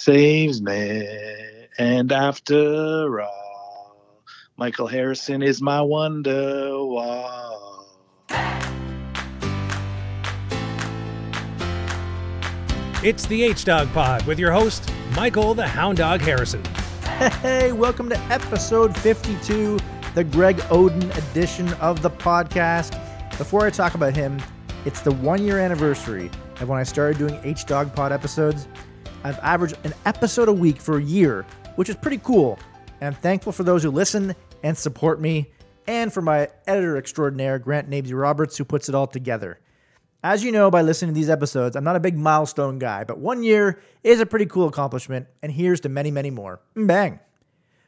saves me. And after all, Michael Harrison is my wonder wall. It's the H Dog Pod with your host, Michael the Hound Dog Harrison. Hey, welcome to episode 52, the Greg Oden edition of the podcast. Before I talk about him, it's the one year anniversary of when I started doing H Dog Pod episodes. I've averaged an episode a week for a year, which is pretty cool. And I'm thankful for those who listen and support me, and for my editor extraordinaire, Grant Nabesy Roberts, who puts it all together. As you know by listening to these episodes, I'm not a big milestone guy, but one year is a pretty cool accomplishment, and here's to many, many more. Bang.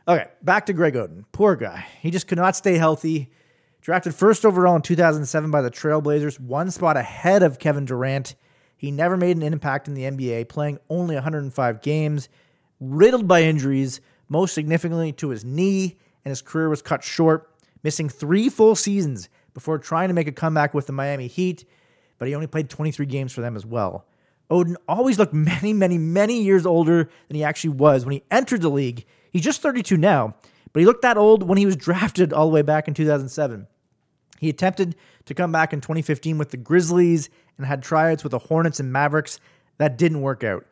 Okay, back to Greg Oden. Poor guy. He just could not stay healthy. Drafted first overall in 2007 by the Trailblazers, one spot ahead of Kevin Durant. He never made an impact in the NBA, playing only 105 games, riddled by injuries, most significantly to his knee, and his career was cut short, missing three full seasons before trying to make a comeback with the Miami Heat, but he only played 23 games for them as well. Oden always looked many, many, many years older than he actually was when he entered the league. He's just 32 now, but he looked that old when he was drafted all the way back in 2007. He attempted to come back in 2015 with the Grizzlies and had tryouts with the Hornets and Mavericks. That didn't work out.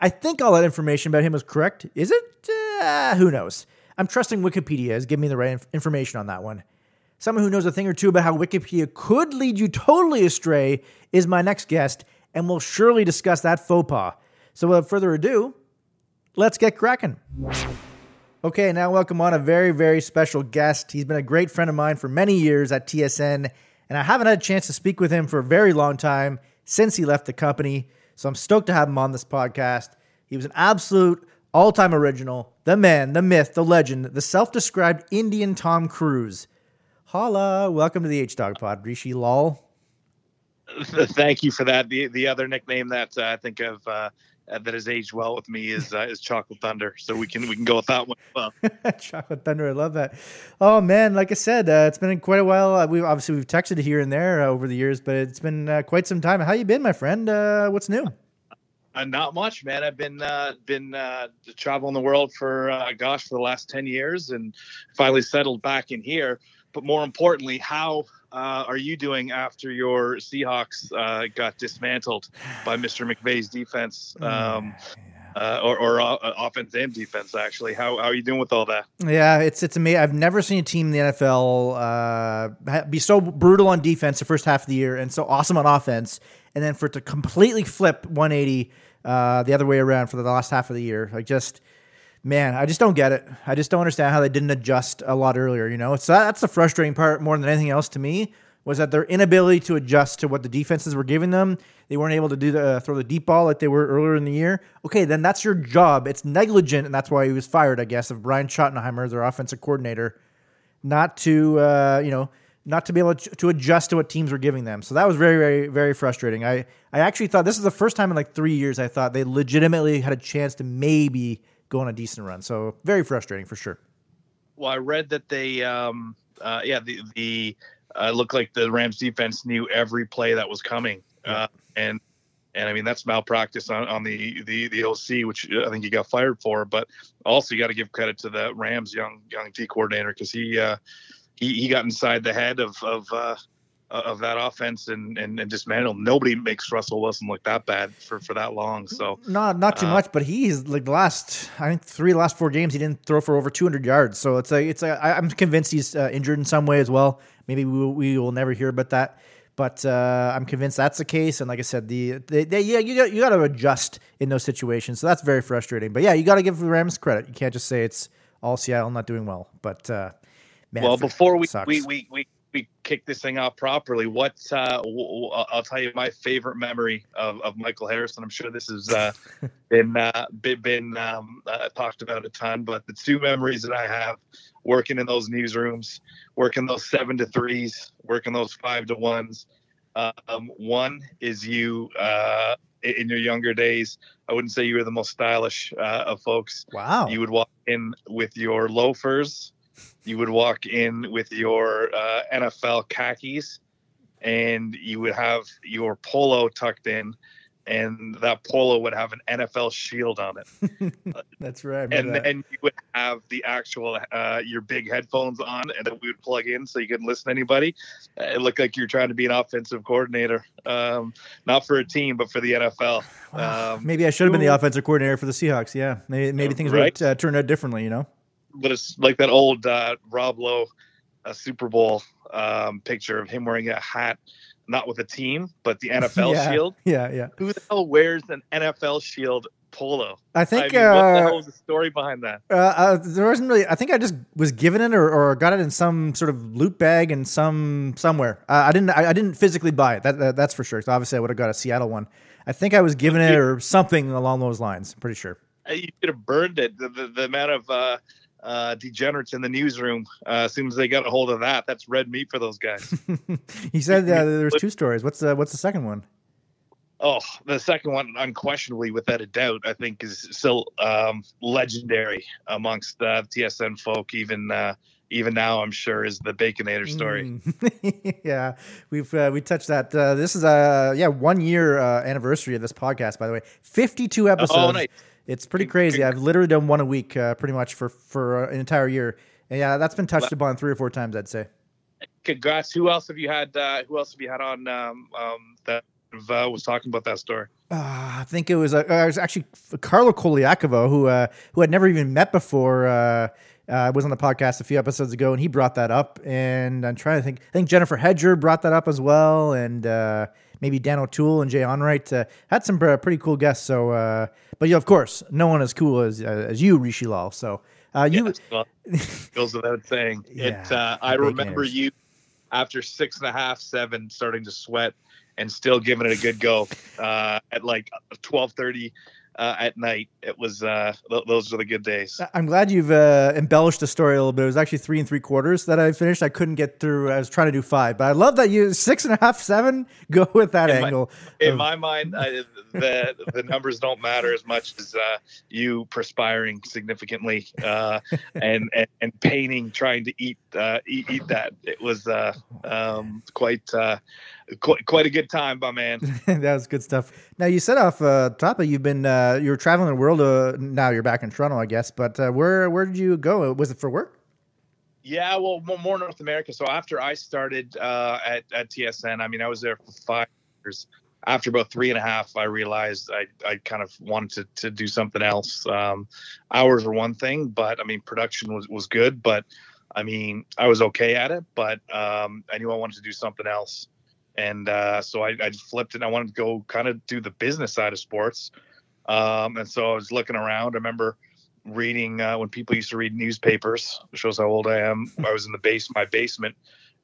I think all that information about him is correct. Is it? Uh, who knows? I'm trusting Wikipedia has given me the right inf- information on that one. Someone who knows a thing or two about how Wikipedia could lead you totally astray is my next guest, and we'll surely discuss that faux pas. So without further ado, let's get cracking. Okay, now welcome on a very, very special guest. He's been a great friend of mine for many years at TSN, and I haven't had a chance to speak with him for a very long time since he left the company. So I'm stoked to have him on this podcast. He was an absolute all time original, the man, the myth, the legend, the self described Indian Tom Cruise. Holla, welcome to the H Dog Pod, Rishi Lal. Thank you for that. The the other nickname that uh, I think of uh, that has aged well with me is uh, is Chocolate Thunder. So we can we can go with that one. Well, Chocolate Thunder, I love that. Oh man, like I said, uh, it's been quite a while. Uh, we obviously we've texted here and there uh, over the years, but it's been uh, quite some time. How you been, my friend? Uh, what's new? Uh, not much, man. I've been uh, been uh, traveling the world for uh, gosh for the last ten years, and finally settled back in here. But more importantly, how uh, are you doing after your Seahawks uh, got dismantled by Mr. McVay's defense, um, uh, or, or uh, offense and defense? Actually, how, how are you doing with all that? Yeah, it's it's amazing. I've never seen a team in the NFL uh, be so brutal on defense the first half of the year and so awesome on offense, and then for it to completely flip 180 uh, the other way around for the last half of the year. Like just man, I just don't get it. I just don't understand how they didn't adjust a lot earlier. You know, so that's the frustrating part more than anything else to me was that their inability to adjust to what the defenses were giving them. They weren't able to do the uh, throw the deep ball like they were earlier in the year. Okay, then that's your job. It's negligent, and that's why he was fired, I guess, of Brian Schottenheimer, their offensive coordinator, not to uh, you know not to be able to, to adjust to what teams were giving them. So that was very, very, very frustrating. I, I actually thought this is the first time in like three years I thought they legitimately had a chance to maybe go on a decent run. So very frustrating for sure. Well, I read that they, um, uh, yeah, the the uh, looked like the Rams defense knew every play that was coming, uh, and and I mean that's malpractice on, on the, the the OC, which I think he got fired for. But also you got to give credit to the Rams young young D coordinator because he uh, he he got inside the head of of uh, of that offense and, and and dismantled. Nobody makes Russell Wilson look that bad for for that long. So Not not too Uh, much, but he's like the last I think three last four games he didn't throw for over 200 yards. So it's like it's a, I'm convinced he's uh, injured in some way as well. Maybe we will, we will never hear about that, but uh, I'm convinced that's the case. And like I said, the they, they, yeah you got you got to adjust in those situations. So that's very frustrating. But yeah, you got to give the Rams credit. You can't just say it's all Seattle not doing well. But uh, man, well, before we we, we we we kick this thing off properly, what uh, w- w- I'll tell you my favorite memory of, of Michael Harrison. I'm sure this has uh, been uh, been, been um, uh, talked about a ton, but the two memories that I have working in those newsrooms, working those seven to threes, working those five to ones. Um, one is you uh, in in your younger days. I wouldn't say you were the most stylish uh, of folks. wow, You would walk in with your loafers. You would walk in with your uh, NFL khakis, and you would have your polo tucked in, and that polo would have an NFL shield on it. That's right. and then you would have the actual uh, your big headphones on, and then we would plug in so you couldn't listen to anybody. It looked like you're trying to be an offensive coordinator, um, not for a team, but for the NFL. Um, maybe I should have been the offensive coordinator for the Seahawks. Yeah, maybe maybe things right? would uh, turn out differently. You know. But it's like that old uh, Rob Lowe, a Super Bowl um, picture of him wearing a hat not with a team, but the NFL yeah, shield. Yeah, yeah. Who the hell wears an NFL shield polo? I think. I mean, uh, what the hell was the story behind that? Uh, uh, there wasn't really. I think I just was given it or, or got it in some sort of loot bag in some somewhere. Uh, I didn't. I, I, didn't physically buy it. That, that's for sure. So obviously, I would have got a Seattle one. I think I was given it or something along those lines. I'm pretty sure. You could have burned it. The, the, the amount of uh, uh, degenerates in the newsroom. Uh, as soon as they got a hold of that, that's red meat for those guys. he said uh, there's two stories. What's the what's the second one? Oh, the second one, unquestionably, without a doubt, I think is still um, legendary amongst uh, TSN folk. Even uh, even now, I'm sure is the Baconator story. Mm. yeah, we've uh, we touched that. Uh, this is a yeah one year uh, anniversary of this podcast. By the way, 52 episodes. Oh, nice. It's pretty crazy. I've literally done one a week, uh, pretty much for for an entire year. And yeah, that's been touched upon three or four times, I'd say. Congrats. Who else have you had? Uh, who else have you had on um, um, that uh, was talking about that story? Uh, I think it was uh, it was actually Carlo Colaiacovo, who uh, who had never even met before. Uh, uh, was on the podcast a few episodes ago, and he brought that up. And I'm trying to think. I think Jennifer Hedger brought that up as well, and uh, maybe Dan O'Toole and Jay Onrait uh, had some pretty cool guests. So, uh, but yeah, of course, no one as cool as uh, as you, Rishi Lal. So, uh, you yes, well, goes without saying. yeah, it. Uh, I remember you after six and a half, seven, starting to sweat and still giving it a good go uh, at like twelve thirty uh, at night. It was uh, th- those are the good days. I'm glad you've uh, embellished the story a little bit. It was actually three and three quarters that I finished. I couldn't get through. I was trying to do five, but I love that you six and a half, seven. Go with that in angle. My, in my mind, I, the the numbers don't matter as much as uh, you perspiring significantly uh, and, and, and painting trying to eat uh, eat, eat that. It was uh um, quite quite, quite a good time, my man. that was good stuff. Now you said off uh, top of you've been uh, you're traveling the world. Uh, now you're back in Toronto, I guess. But uh, where where did you go? Was it for work? Yeah, well, more North America. So after I started uh, at at TSN, I mean, I was there for five years. After about three and a half, I realized I, I kind of wanted to, to do something else. Um, hours were one thing, but I mean, production was, was good, but I mean, I was okay at it, but um, I knew I wanted to do something else and uh, so I, I flipped it. I wanted to go kind of do the business side of sports, um, and so I was looking around. I remember reading uh, when people used to read newspapers. shows how old I am. I was in the base, my basement,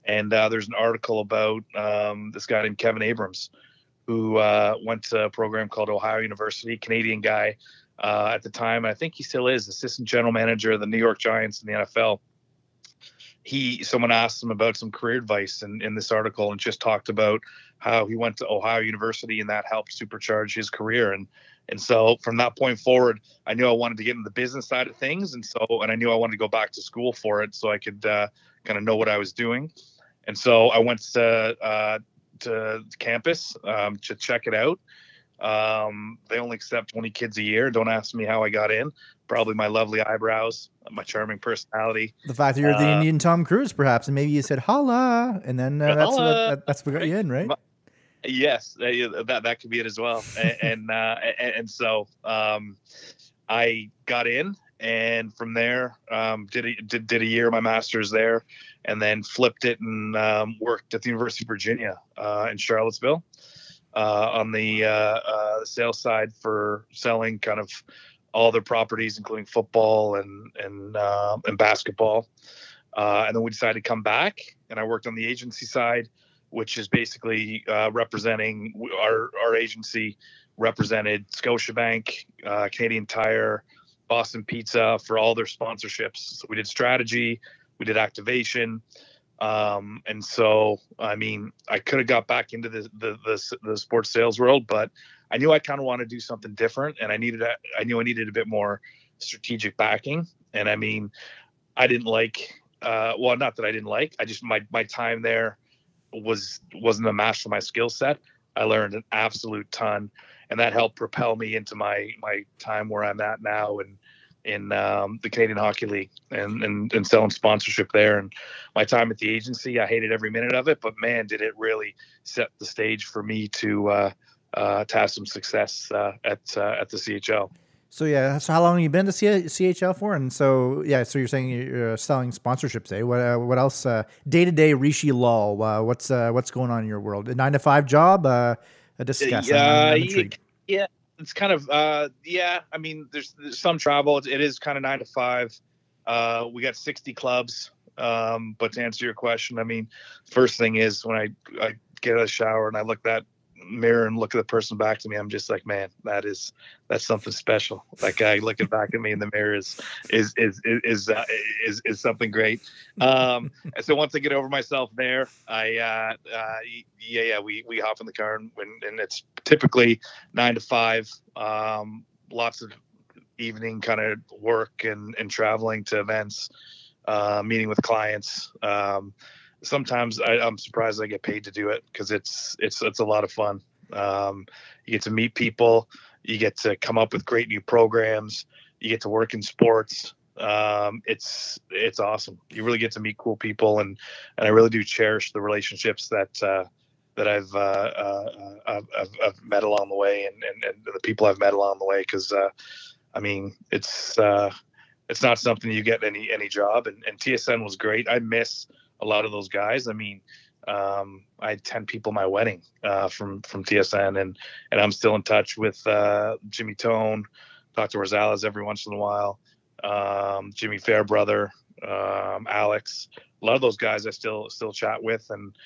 and uh, there's an article about um, this guy named Kevin Abrams, who uh, went to a program called Ohio University, Canadian guy uh, at the time. I think he still is assistant general manager of the New York Giants in the NFL he someone asked him about some career advice in, in this article and just talked about how he went to Ohio University and that helped supercharge his career. And and so from that point forward I knew I wanted to get into the business side of things. And so and I knew I wanted to go back to school for it so I could uh, kind of know what I was doing. And so I went to uh, to campus um, to check it out um, they only accept 20 kids a year. Don't ask me how I got in. Probably my lovely eyebrows, my charming personality. The fact that you're uh, the Indian Tom Cruise, perhaps, and maybe you said "holla," and then uh, that's what, that, that's what got you in, right? Yes, that that could be it as well. and and, uh, and, and so um, I got in, and from there um, did a, did did a year of my master's there, and then flipped it and um, worked at the University of Virginia uh, in Charlottesville uh, on the uh, uh, sales side for selling kind of all their properties, including football and and uh, and basketball. Uh, and then we decided to come back, and I worked on the agency side, which is basically uh, representing our our agency represented Scotiabank, Canadian Tire, Boston Pizza for all their sponsorships. So we did strategy, we did activation, um, and so, I mean, I could have got back into the, the, the, the sports sales world, but I knew I kind of want to do something different and I needed, a, I knew I needed a bit more strategic backing. And I mean, I didn't like, uh, well, not that I didn't like, I just, my, my time there was, wasn't a match for my skill set. I learned an absolute ton. and that helped propel me into my my time where I'm at now and in um, the Canadian Hockey League and, and and selling sponsorship there. And my time at the agency, I hated every minute of it, but man, did it really set the stage for me to uh, uh, to have some success uh, at uh, at the CHL. So yeah, so how long have you been to CHL for? And so yeah, so you're saying you're selling sponsorships, eh? What uh, what else? Day to day, Rishi Lal. Uh, what's uh, what's going on in your world? A nine to five job? Uh, discuss. Yeah, yeah, it's kind of uh, yeah. I mean, there's, there's some travel. It is kind of nine to five. Uh, we got 60 clubs. Um, but to answer your question, I mean, first thing is when I I get a shower and I look that mirror and look at the person back to me, I'm just like, man, that is that's something special. That guy looking back at me in the mirror is is is is uh, is, is something great. Um, so once I get over myself there, I uh, uh, yeah yeah we we hop in the car and, and it's typically nine to five. Um, lots of evening kind of work and and traveling to events, uh, meeting with clients. Um, sometimes I, am surprised I get paid to do it because it's it's it's a lot of fun. Um, you get to meet people, you get to come up with great new programs, you get to work in sports. Um, it's it's awesome. You really get to meet cool people, and and I really do cherish the relationships that uh, that I've, uh, uh, I've, I've, met along the way, and, and, and, the people I've met along the way. Because uh, I mean, it's uh, it's not something you get any any job, and, and TSN was great. I miss a lot of those guys. I mean, um, I had 10 people my wedding uh, from from TSN, and and I'm still in touch with uh, Jimmy Tone, Dr. Rosales every once in a while, um, Jimmy Fairbrother, um, Alex. A lot of those guys I still still chat with, and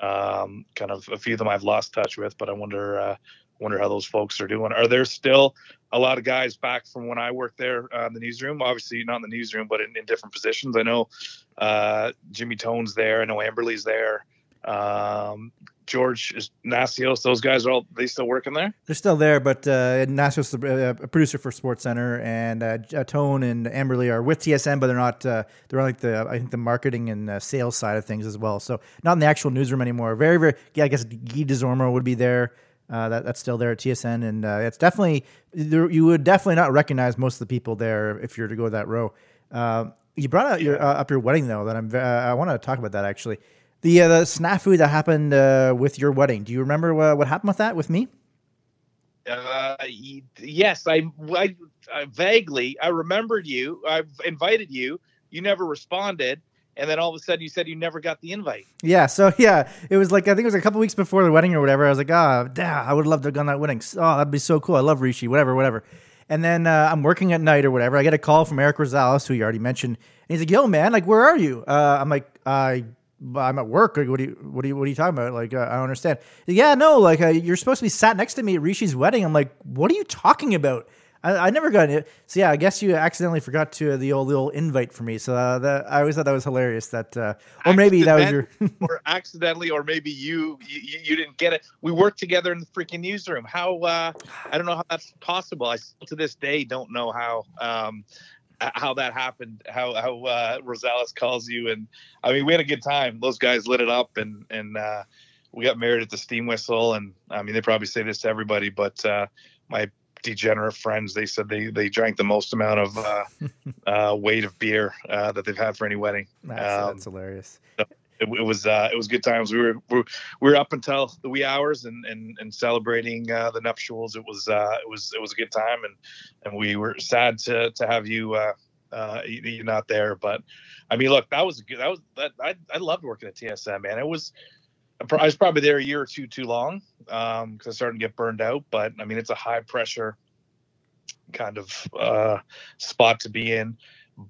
um, kind of a few of them I've lost touch with. But I wonder uh, wonder how those folks are doing. Are there still a lot of guys back from when I worked there uh, in the newsroom? Obviously, not in the newsroom, but in, in different positions. I know uh, Jimmy Tone's there. I know Amberly's there. Um, George Nasios, those guys are all they still working there? They're still there, but uh, Nasios, uh, a producer for Sports Center, and uh, Tone and Amberly are with TSN, but they're not. Uh, they're on like the I think the marketing and uh, sales side of things as well. So not in the actual newsroom anymore. Very very. Yeah, I guess Guy Desormeaux would be there. Uh, that, that's still there at TSN, and uh, it's definitely you would definitely not recognize most of the people there if you were to go that row. Uh, you brought out your uh, up your wedding though. That I'm uh, I want to talk about that actually. The uh, the snafu that happened with your wedding. Do you remember what happened with that with me? yes, I, I, I vaguely I remembered you. I've invited you. You never responded and then all of a sudden you said you never got the invite. Yeah, so yeah, it was like I think it was a couple weeks before the wedding or whatever. I was like, ah, oh, I would love to have gone that wedding. Oh, that'd be so cool. I love Rishi, whatever, whatever. And then uh, I'm working at night or whatever. I get a call from Eric Rosales, who you already mentioned, and he's like, "Yo, man, like, where are you?" Uh, I'm like, "I." I'm at work. Like, what do you, what are you, what are you talking about? Like, uh, I don't understand. Yeah, no, like, uh, you're supposed to be sat next to me at Rishi's wedding. I'm like, what are you talking about? I, I never got it. So yeah, I guess you accidentally forgot to uh, the old little invite for me. So uh, that I always thought that was hilarious. That uh, or maybe that was your or accidentally, or maybe you, you, you didn't get it. We worked together in the freaking newsroom. How uh, I don't know how that's possible. I still to this day don't know how. Um, how that happened, how how uh, Rosales calls you, and I mean we had a good time. Those guys lit it up, and and uh, we got married at the Steam Whistle, and I mean they probably say this to everybody, but uh, my degenerate friends. They said they they drank the most amount of uh, uh, weight of beer uh, that they've had for any wedding. That's, um, that's hilarious. So it, it, was uh, it was good times. We were, we were up until the wee hours and and, and celebrating uh, the nuptials. It was uh, it was it was a good time, and and we were sad to to have you. you're not there, but I mean, look, that was good. That was that. I I loved working at TSN, man. It was I was probably there a year or two too long because um, I started to get burned out. But I mean, it's a high pressure kind of uh, spot to be in.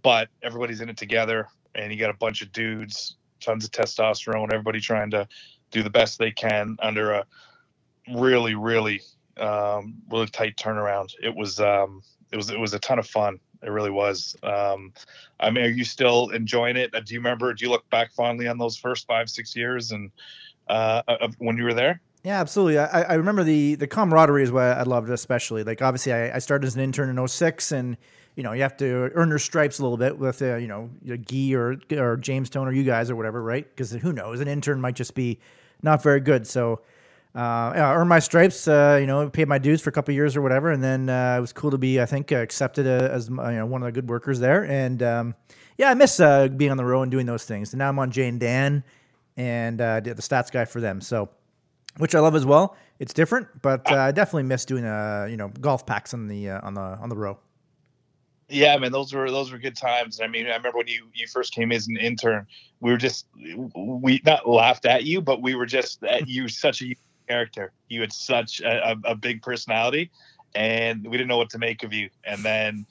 But everybody's in it together, and you got a bunch of dudes, tons of testosterone, everybody trying to do the best they can under a really, really, um, really tight turnaround. It was, um, it was, it was a ton of fun. It really was. Um, I mean, are you still enjoying it? Do you remember? Do you look back fondly on those first five, six years and uh, of when you were there? Yeah, absolutely. I, I remember the the camaraderie is what I loved especially. Like obviously, I, I started as an intern in 06 and you know you have to earn your stripes a little bit with uh, you know Guy or or James Tone or you guys or whatever, right? Because who knows, an intern might just be not very good. So uh, yeah, earned my stripes. Uh, you know, paid my dues for a couple years or whatever, and then uh, it was cool to be, I think, accepted uh, as you know one of the good workers there. And um, yeah, I miss uh, being on the road and doing those things. And now I'm on Jay and Dan, and uh, did the stats guy for them. So, which I love as well. It's different, but uh, I definitely miss doing uh, you know golf packs on the uh, on the on the row. Yeah, man, those were those were good times. I mean, I remember when you you first came as an intern, we were just we not laughed at you, but we were just at you such a character. You had such a, a, a big personality, and we didn't know what to make of you. And then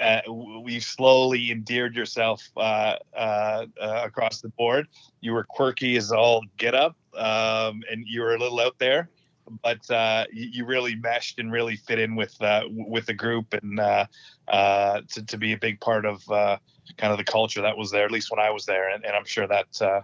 uh, we slowly endeared yourself uh, uh, uh, across the board. You were quirky as all get up, um, and you were a little out there, but uh, you, you, really meshed and really fit in with uh, with the group, and to, to be a big part of kind of the culture that was there, at least when I was there, and, and I'm sure that.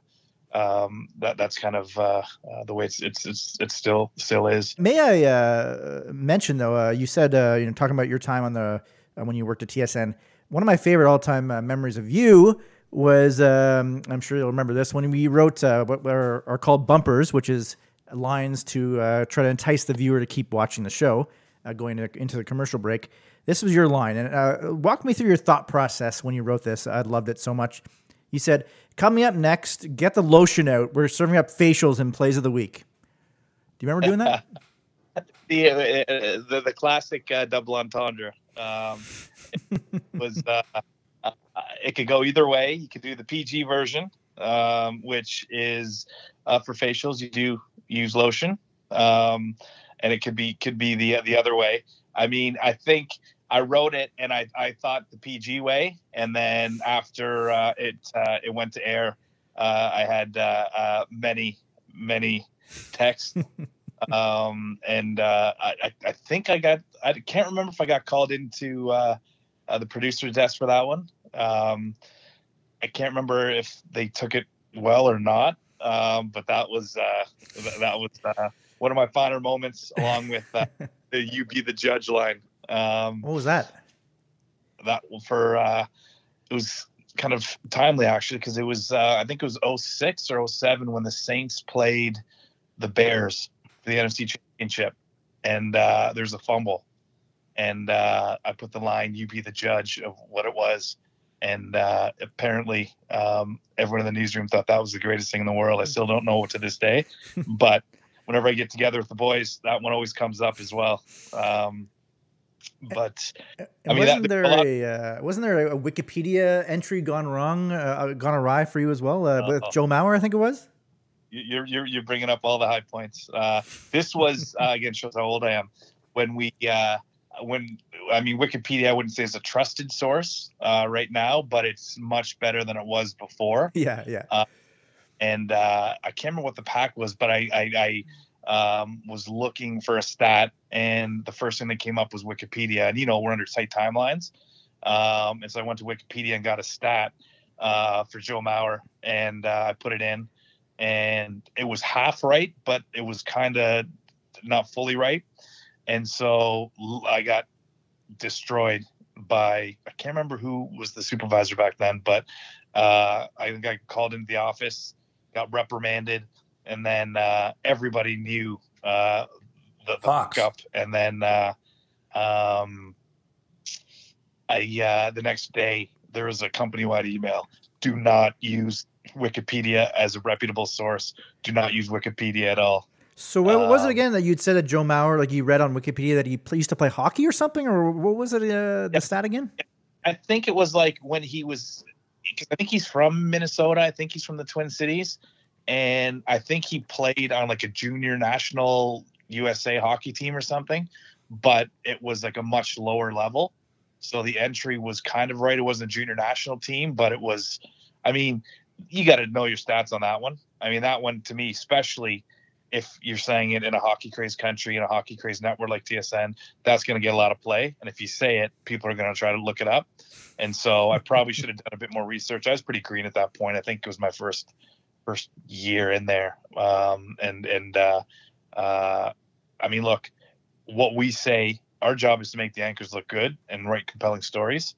Um, that that's kind of the way it's, it's it's it still still is. May I mention though? you said you know talking about your time on the uh, when you worked at TSN. One of my favorite all time uh, memories of you was um, I'm sure you'll remember this when we wrote uh, what are, are, called bumpers, which is lines to uh, try to entice the viewer to keep watching the show uh, going into the commercial break. This was your line, and uh, walk me through your thought process when you wrote this. I loved it so much. You said, "Coming up next, get the lotion out. We're serving up facials and plays of the week." Do you remember doing that? the, the, the classic double entendre. Um, was uh, uh, it could go either way. You could do the PG version, um, which is uh, for facials. You do use lotion, um, and it could be could be the the other way. I mean, I think I wrote it and I, I thought the PG way, and then after uh, it uh, it went to air, uh, I had uh, uh, many many texts um, and uh, I, I think I got I can't remember if I got called into uh, uh, the producer's desk for that one. Um, I can't remember if they took it well or not, um, but that was uh, that was uh, one of my finer moments, along with uh, the "You be the judge" line. Um, what was that? That for it was kind of timely actually because it was I think it was 06 or 07 when the Saints played the Bears the NFC Championship, and uh, there's a fumble, and uh, I put the line, "You be the judge of what it was," and uh, apparently um, everyone in the newsroom thought that was the greatest thing in the world. I still don't know to this day, but whenever I get together with the boys, that one always comes up as well. Um, but I mean, wasn't that, there a, a uh, wasn't there a Wikipedia entry gone wrong, uh, gone awry for you as well uh, with Joe Mauer? I think it was you're you're you're bringing up all the high points. Uh, this was uh, again shows how old I am. When we uh, when I mean Wikipedia, I wouldn't say is a trusted source uh, right now, but it's much better than it was before. Yeah, yeah. Uh, and uh, I can't remember what the pack was, but I I, I um, was looking for a stat, and the first thing that came up was Wikipedia. And you know we're under tight timelines, um, and so I went to Wikipedia and got a stat for Joe Mauer, and I put it in and it was half right, but it was kind of not fully right. And so I got destroyed by I can't remember who was the supervisor back then, but uh, I think I called into the office, got reprimanded, and then uh, everybody knew uh, the, the up. And then uh, um, I uh, the next day there was a company wide email: do not use Wikipedia as a reputable source. Do not use Wikipedia at all. So what um, was it um, again that you'd said that Joe Mauer, like you read on Wikipedia that he used to play hockey or something, or what was it? Uh, the stat again? I think it was like when he was. because I think he's from Minnesota. I think he's from the Twin Cities, and I think he played on like a junior national USA hockey team or something, but it was like a much lower level. So the entry was kind of right. It wasn't a junior national team, but it was. I mean, you got to know your stats on that one. I mean, that one to me, especially if you're saying it in a hockey craze country in a hockey craze network like TSN, that's going to get a lot of play. And if you say it, people are going to try to look it up. And so I probably should have done a bit more research. I was pretty green at that point. I think it was my first first year in there. Um, and and uh, uh, I mean, look, what we say, our job is to make the anchors look good and write compelling stories.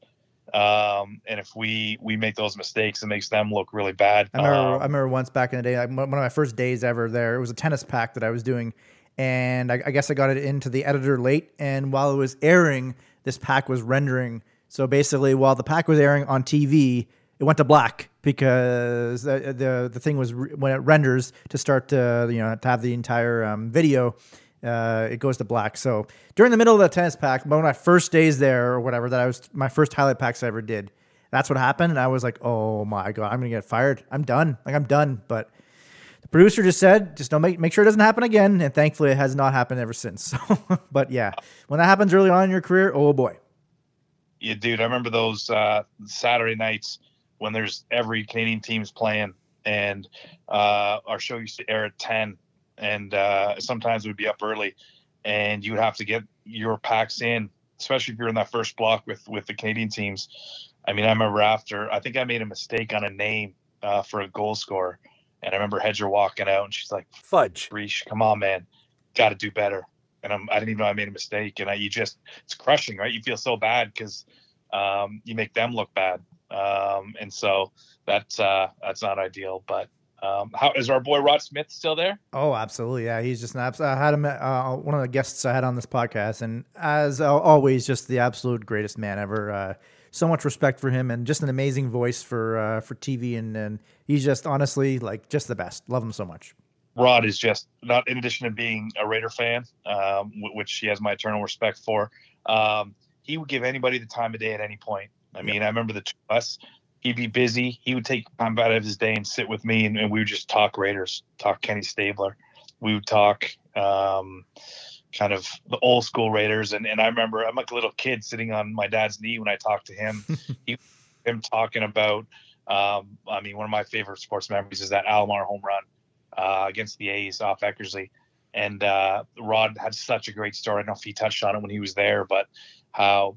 Um, and if we we make those mistakes, it makes them look really bad. I remember, um, I remember once back in the day, one of my first days ever there, it was a tennis pack that I was doing, and I, I guess I got it into the editor late. And while it was airing, this pack was rendering. So basically, while the pack was airing on TV, it went to black because the the, the thing was re- when it renders to start to you know to have the entire um, video. Uh, it goes to black. So during the middle of the tennis pack, one of my first days there or whatever, that I was my first highlight packs I ever did. That's what happened, and I was like, "Oh my god, I'm gonna get fired. I'm done. Like I'm done." But the producer just said, "Just don't make make sure it doesn't happen again." And thankfully, it has not happened ever since. So, but yeah, when that happens early on in your career, oh boy. Yeah, dude, I remember those uh, Saturday nights when there's every Canadian team's playing, and uh, our show used to air at ten, and uh, sometimes we'd be up early, and you would have to get your packs in, especially if you're in that first block with with the Canadian teams. I mean, I remember after I think I made a mistake on a name uh, for a goal scorer, and I remember Hedger walking out, and she's like, Fudge. "Reesh, come on, man, got to do better." And I'm, I didn't even know I made a mistake, and I, you just it's crushing, right? You feel so bad because um, you make them look bad, um, and so that's uh, that's not ideal. But um, how is our boy Rod Smith still there? Oh, absolutely. Yeah, he's just an abs- I had him uh, one of the guests I had on this podcast, and as always, just the absolute greatest man ever. Uh, so much respect for him, and just an amazing voice for uh, for TV, and and he's just honestly like just the best. Love him so much. Rod is just not in addition to being a Raider fan, um, which he has my eternal respect for. Um, he would give anybody the time of day at any point. I mean, I remember the two of us. He'd be busy. He would take time out of his day and sit with me, and, and we would just talk Raiders, talk Kenny Stabler. We would talk um, kind of the old school Raiders. And, and I remember I'm like a little kid sitting on my dad's knee when I talked to him. he, him talking about, um, I mean, one of my favorite sports memories is that Alomar home run uh, against the A's off Eckersley. And uh, Rod had such a great story. I don't know if he touched on it when he was there, but how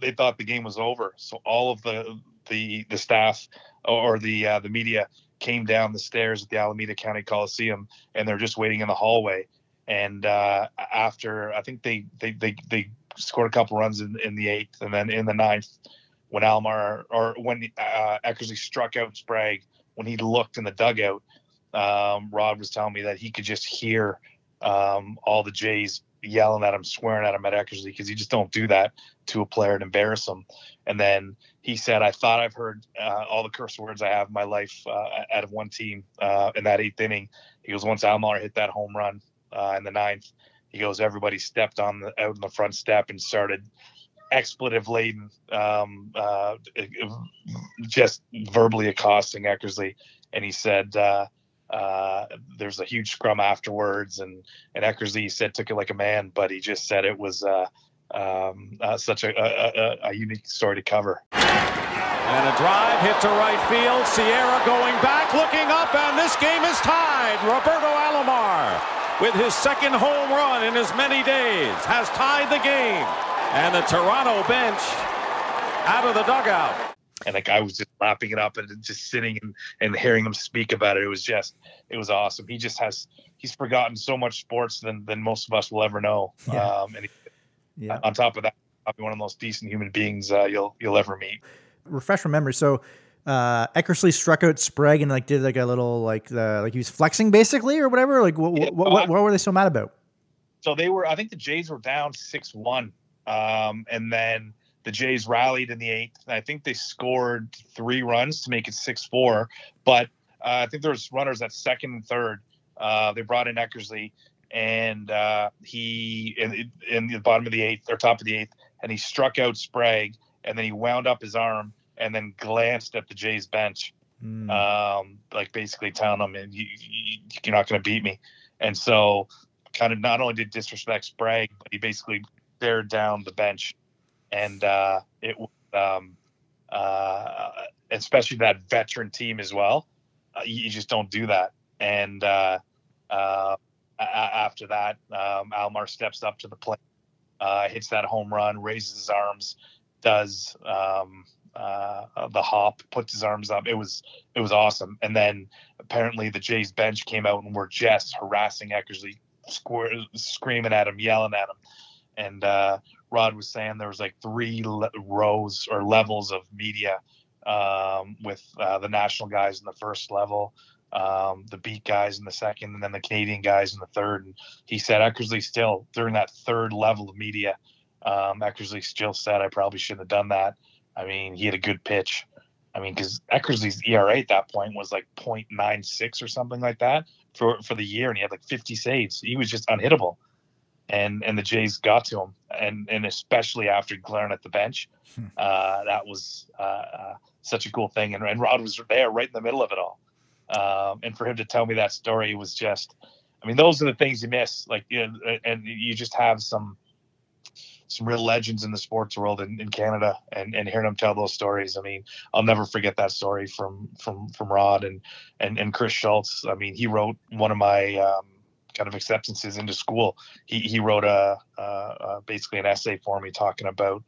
they thought the game was over. So all of the the the staff or the uh, the media came down the stairs at the Alameda County Coliseum, and they're just waiting in the hallway. And uh, after I think they they they, they scored a couple runs in, in the eighth, and then in the ninth, when Almar or when uh, Eckersley struck out Sprague, when he looked in the dugout, um, Rod was telling me that he could just hear um, all the Jays yelling at him, swearing at him at Eckersley because you just don't do that to a player and embarrass him. And then he said, "I thought I've heard uh, all the curse words I have in my life uh, out of one team uh, in that eighth inning." He goes, "Once Alomar hit that home run uh, in the ninth, he goes, everybody stepped on the out in the front step and started." expletive laden um, uh, just verbally accosting Eckersley and he said uh, there's a huge scrum afterwards, and and Eckersley said took it like a man, but he just said it was uh, um, uh, such a, a, a, unique story to cover. And a drive hit to right field. Sierra going back, looking up, and this game is tied. Roberto Alomar, with his second home run in as many days, has tied the game. And the Toronto bench out of the dugout and like I was just lapping it up and just sitting and, and hearing him speak about it. It was just it was awesome. He just has he's forgotten so much sports than than most of us will ever know. Yeah. Um, and he, yeah. on top of that, probably one of the most decent human beings uh, you'll you'll ever meet. Refresh my memory. So uh, Eckersley struck out Sprague and like did like a little like the like he was flexing basically or whatever. Like what yeah, what, what, what were they so mad about? So they were. I think the Jays were down six one, um, and then the Jays rallied in the eighth. I think they scored three runs to make it six four. But uh, I think there was runners at second and third. Uh, they brought in Eckersley, and uh, he in, in, the bottom of the eighth or top of the eighth, and he struck out Sprague, and then he wound up his arm and then glanced at the Jays bench, mm. um, like basically telling them, you, you, "You're not going to beat me." And so, kind of not only did disrespect Sprague, but he basically stared down the bench and uh, it um, uh, especially that veteran team as well. Uh, you just don't do that. And uh, uh, after that, um, Alomar steps up to the plate, uh, hits that home run, raises his arms, does um, the hop, puts his arms up. It was it was awesome. And then apparently the Jays bench came out and were just harassing Eckersley, squir- screaming at him, yelling at him. And Rod was saying there was like three le- rows or levels of media um, with uh, the national guys in the first level, um, the beat guys in the second, and then the Canadian guys in the third. And he said Eckersley still during that third level of media, um, Eckersley still said I probably shouldn't have done that. I mean, he had a good pitch. I mean, because Eckersley's ERA at that point was like 0.96 or something like that for for the year, and he had like 50 saves. He was just unhittable, and and the Jays got to him, and and especially after glaring at the bench, hmm. uh, that was uh, uh, such a cool thing. And, and Rod was there right in the middle of it all, um, and for him to tell me that story was just, I mean, those are the things you miss. Like, you know, and you just have some some real legends in the sports world in, in Canada and, and hearing them tell those stories. I mean, I'll never forget that story from from from Rod and and, and Chris Schultz. I mean, he wrote one of my um, kind of acceptances into school. He he wrote a, a, a basically an essay for me talking about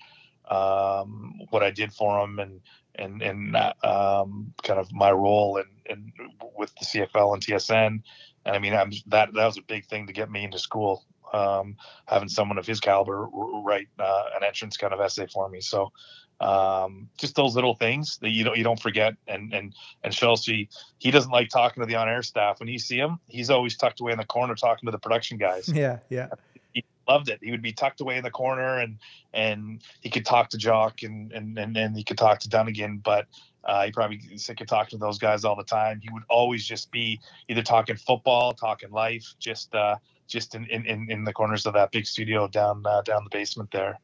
um, what I did for him and and and um, kind of my role and and with the CFL and TSN. And I mean, I'm, that that was a big thing to get me into school um, having someone of his caliber write uh, an entrance kind of essay for me. So um, just those little things that you don't you don't forget. And and and Schultzy, he doesn't like talking to the on air staff. When you see him, he's always tucked away in the corner talking to the production guys. Yeah, yeah. He loved it. He would be tucked away in the corner, and and he could talk to Jock and and and, and he could talk to Dunigan, but. Uh, he probably sick of talking to those guys all the time. He would always just be either talking football, talking life, just uh, just in, in, in the corners of that big studio down uh, down the basement there.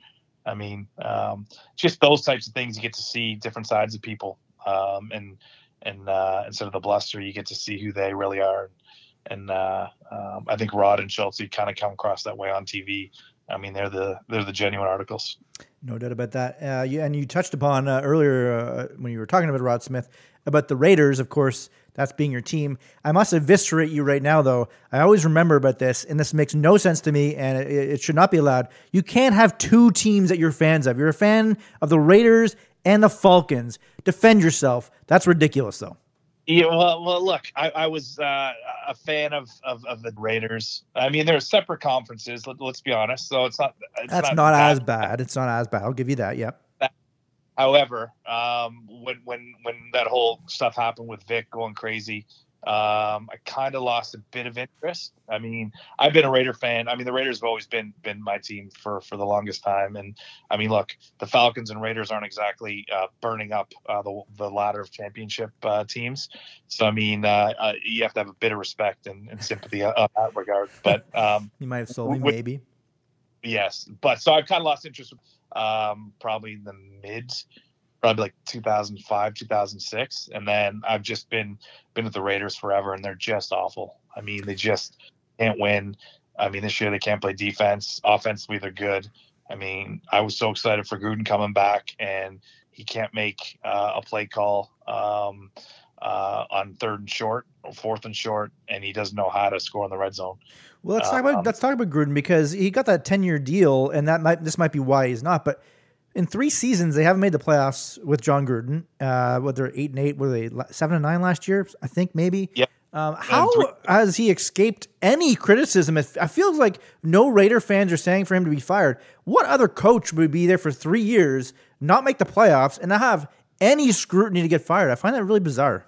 I mean, um, just those types of things you get to see different sides of people, um, and and uh, instead of the bluster, you get to see who they really are. And uh, um, I think Rod and Schultz kind of come across that way on TV. I mean, they're the they're the genuine articles. No doubt about that. Uh, yeah, and you touched upon uh, earlier uh, when you were talking about Rod Smith about the Raiders. Of course, that's being your team. I must eviscerate you right now, though. I always remember about this, and this makes no sense to me, and it, it should not be allowed. You can't have two teams that you're fans of. You're a fan of the Raiders and the Falcons. Defend yourself. That's ridiculous, though. Yeah, well, well, look, I, I was uh, a fan of, of, of the Raiders. I mean, they're separate conferences. Let, us be honest. So it's not. It's That's not, not as bad. It's not as bad. I'll give you that. Yep. However, um, when when when that whole stuff happened with Vick going crazy, um, I kind of lost a bit of interest. I mean, I've been a Raider fan. I mean, the Raiders have always been been my team for for the longest time. And I mean, look, the Falcons and Raiders aren't exactly uh, burning up uh, the the ladder of championship uh, teams. So I mean, uh, uh, you have to have a bit of respect and, and sympathy on that regard. But um, you might have sold me, with, maybe. Yes, but so I've kind of lost interest um, probably in the mid, probably like 2005, 2006, and then I've just been been with the Raiders forever, and they're just awful. I mean, they just can't win. I mean, this year they can't play defense. Offensively, they're good. I mean, I was so excited for Gruden coming back, and he can't make uh, a play call um, uh, on third and short or fourth and short, and he doesn't know how to score in the red zone. Well, let's talk about um, let's talk about Gruden because he got that ten year deal, and that might this might be why he's not. But in three seasons, they haven't made the playoffs with Jon Gruden. Uh, what they're eight and eight, were they seven and nine last year? I think maybe. Yep. Um, how has he escaped any criticism? It feels like no Raider fans are saying for him to be fired. What other coach would be there for three years, not make the playoffs, and not have any scrutiny to get fired? I find that really bizarre.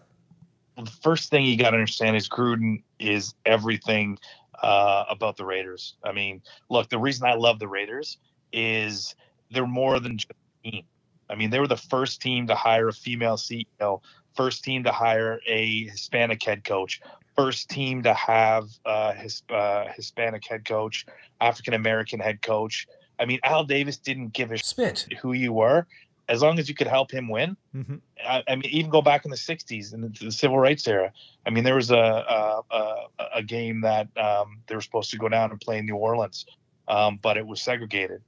The first thing you got to understand is Gruden is everything uh, about the Raiders. I mean, look, the reason I love the Raiders is they're more than just a team. I mean, they were the first team to hire a female CEO, first team to hire a Hispanic head coach, first team to have a his, uh, Hispanic head coach, African American head coach. I mean, Al Davis didn't give a spit who you were as long as you could help him win. Mm-hmm. I, I, mean, even go back in the '60s and the, the, civil rights era. I mean, there was a a, a, a game that um, they were supposed to go down and play in New Orleans, um, but it was segregated.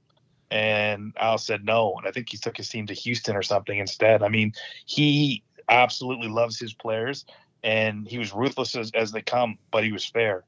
And Al said no, and I think he took his team to Houston or something instead. I mean, he absolutely loves his players, and he was ruthless as, as they come, but he was fair.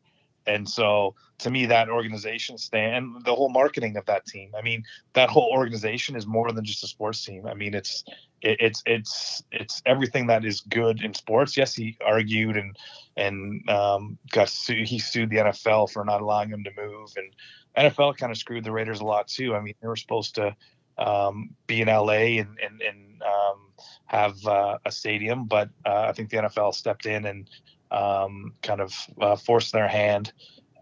And so to me, that organization stand the whole marketing of that team. I mean, that whole organization is more than just a sports team. I mean, it's it, it's it's it's everything that is good in sports. Yes, he argued and and um, got sued. He sued the NFL for not allowing him to move, and NFL kind of screwed the Raiders a lot too. I mean, they were supposed to um, be in LA and and, and um, have uh, a stadium, but uh, I think the NFL stepped in and um, kind of uh, forced their hand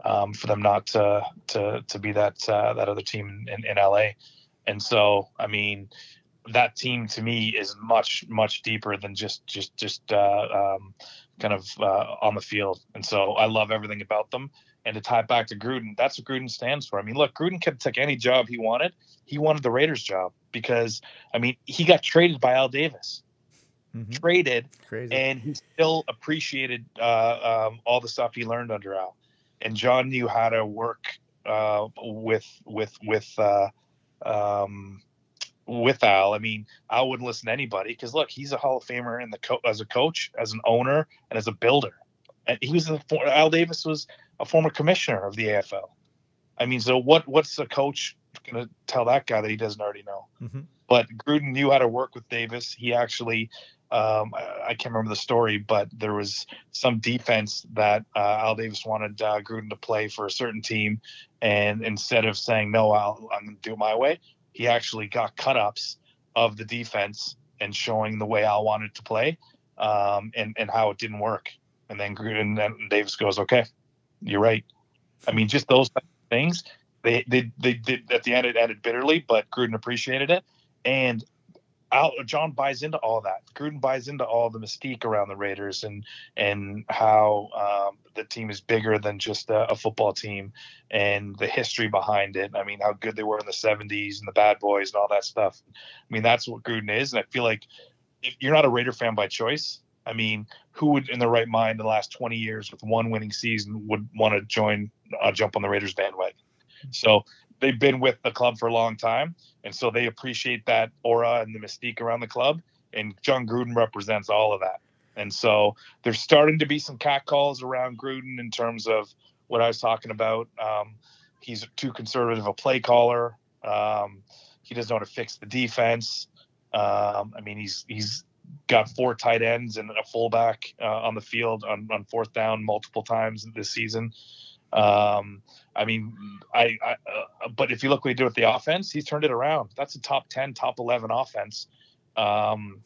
um, for them not to to to be that uh, that other team in, in LA. And so, I mean, that team to me is much much deeper than just just just uh, um, kind of uh, on the field. And so, I love everything about them. And to tie it back to Gruden, that's what Gruden stands for. I mean, look, Gruden could take any job he wanted. He wanted the Raiders job because, I mean, he got traded by Al Davis. Mm-hmm. Traded, Crazy. and he still appreciated uh, um, all the stuff he learned under Al and Jon knew how to work uh, with with with uh, um, with Al. I mean, Al wouldn't listen to anybody because look, he's a Hall of Famer in the co- as a coach, as an owner, and as a builder. And he was a, Al Davis was a former commissioner of the AFL. I mean, so what? What's a coach going to tell that guy that he doesn't already know? Mm-hmm. But Gruden knew how to work with Davis. He actually um, I, I, can't remember the story, but there was some defense that uh, Al Davis wanted uh, Gruden to play for a certain team, and instead of saying no, Al, I'm going to do it my way, he actually got cut ups of the defense and showing the way Al wanted to play, um, and and how it didn't work. And then Gruden and Davis goes, okay, you're right. I mean, just those things. They, they, they did at the end it ended bitterly, but Gruden appreciated it. And Al, Jon buys into all that. Gruden buys into all the mystique around the Raiders and and how um, the team is bigger than just a, a, football team and the history behind it. I mean, how good they were in the '70s and the Bad Boys and all that stuff. I mean, that's what Gruden is, and I feel like if you're not a Raider fan by choice, I mean, who would in the right mind in the last 20 years with one winning season would want to join, uh, jump on the Raiders bandwagon? So they've been with the club for a long time, and so they appreciate that aura and the mystique around the club. And Jon Gruden represents all of that. And so there's starting to be some catcalls around Gruden in terms of what I was talking about. Um, he's too conservative a play caller. Um, he doesn't know how to fix the defense. Um, I mean, he's he's got four tight ends and a fullback uh, on the field on, on fourth down multiple times this season. Um, I mean, I, I uh, but if you look what he did with the offense, he's turned it around. That's a top 10, top 11 offense. Um,